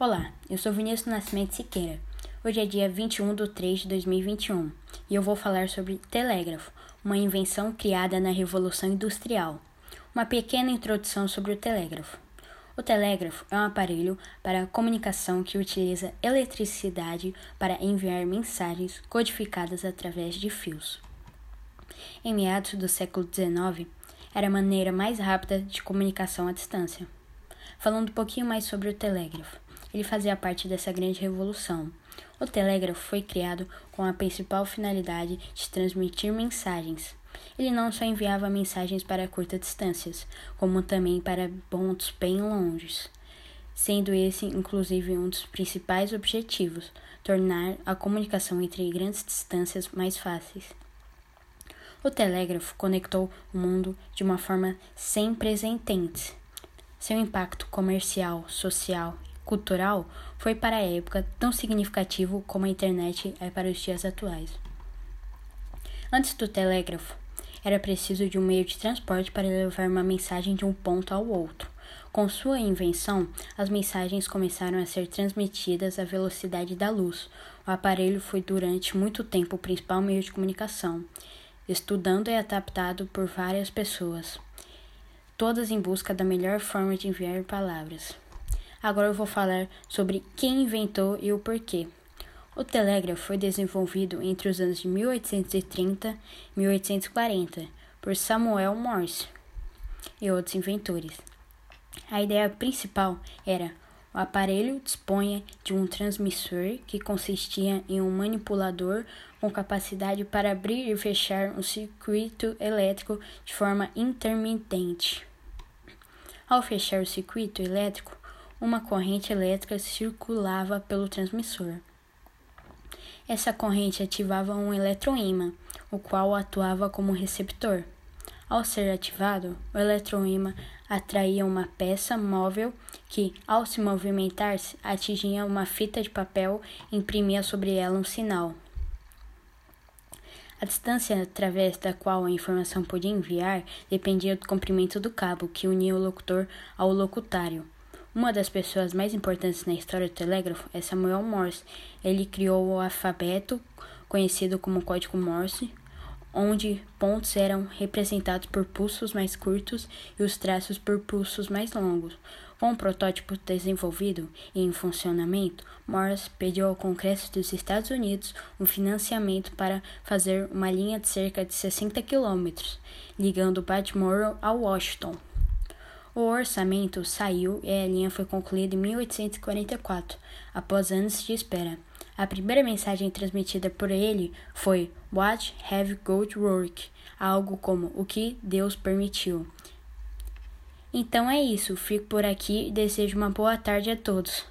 Olá, eu sou Vinícius Nascimento Siqueira. Hoje é dia 21 de 3 de 2021 e eu vou falar sobre telégrafo, uma invenção criada na Revolução Industrial. Uma pequena introdução sobre o telégrafo. O telégrafo é um aparelho para comunicação que utiliza eletricidade para enviar mensagens codificadas através de fios. Em meados do século XIX, era a maneira mais rápida de comunicação à distância. Falando um pouquinho mais sobre o telégrafo. Ele fazia parte dessa grande revolução. O telégrafo foi criado com a principal finalidade de transmitir mensagens. Ele não só enviava mensagens para curtas distâncias, como também para pontos bem longes, sendo esse inclusive um dos principais objetivos, tornar a comunicação entre grandes distâncias mais fáceis. O telégrafo conectou o mundo de uma forma sem precedentes. Seu impacto comercial, social cultural foi para a época tão significativo como a internet é para os dias atuais. Antes do telégrafo, era preciso de um meio de transporte para levar uma mensagem de um ponto ao outro. Com sua invenção, as mensagens começaram a ser transmitidas à velocidade da luz. O aparelho foi durante muito tempo o principal meio de comunicação, estudando e adaptado por várias pessoas, todas em busca da melhor forma de enviar palavras. Agora eu vou falar sobre quem inventou e o porquê. O telégrafo foi desenvolvido entre os anos de 1830 e 1840 por Samuel Morse e outros inventores. A ideia principal era o aparelho dispunha de um transmissor que consistia em um manipulador com capacidade para abrir e fechar um circuito elétrico de forma intermitente. Ao fechar o circuito elétrico, uma corrente elétrica circulava pelo transmissor. Essa corrente ativava um eletroímã, o qual atuava como receptor. Ao ser ativado, o eletroímã atraía uma peça móvel que, ao se movimentar-se, atingia uma fita de papel e imprimia sobre ela um sinal. A distância através da qual a informação podia enviar dependia do comprimento do cabo que unia o locutor ao locutário. Uma das pessoas mais importantes na história do telégrafo é Samuel Morse. Ele criou o alfabeto conhecido como código Morse, onde pontos eram representados por pulsos mais curtos e os traços por pulsos mais longos. Com o protótipo desenvolvido e em funcionamento, Morse pediu ao Congresso dos Estados Unidos um financiamento para fazer uma linha de cerca de 60 quilômetros, ligando Baltimore a Washington. O orçamento saiu e a linha foi concluída em 1844, após anos de espera. A primeira mensagem transmitida por ele foi What have God work? Algo como o que Deus permitiu. Então é isso, fico por aqui e desejo uma boa tarde a todos.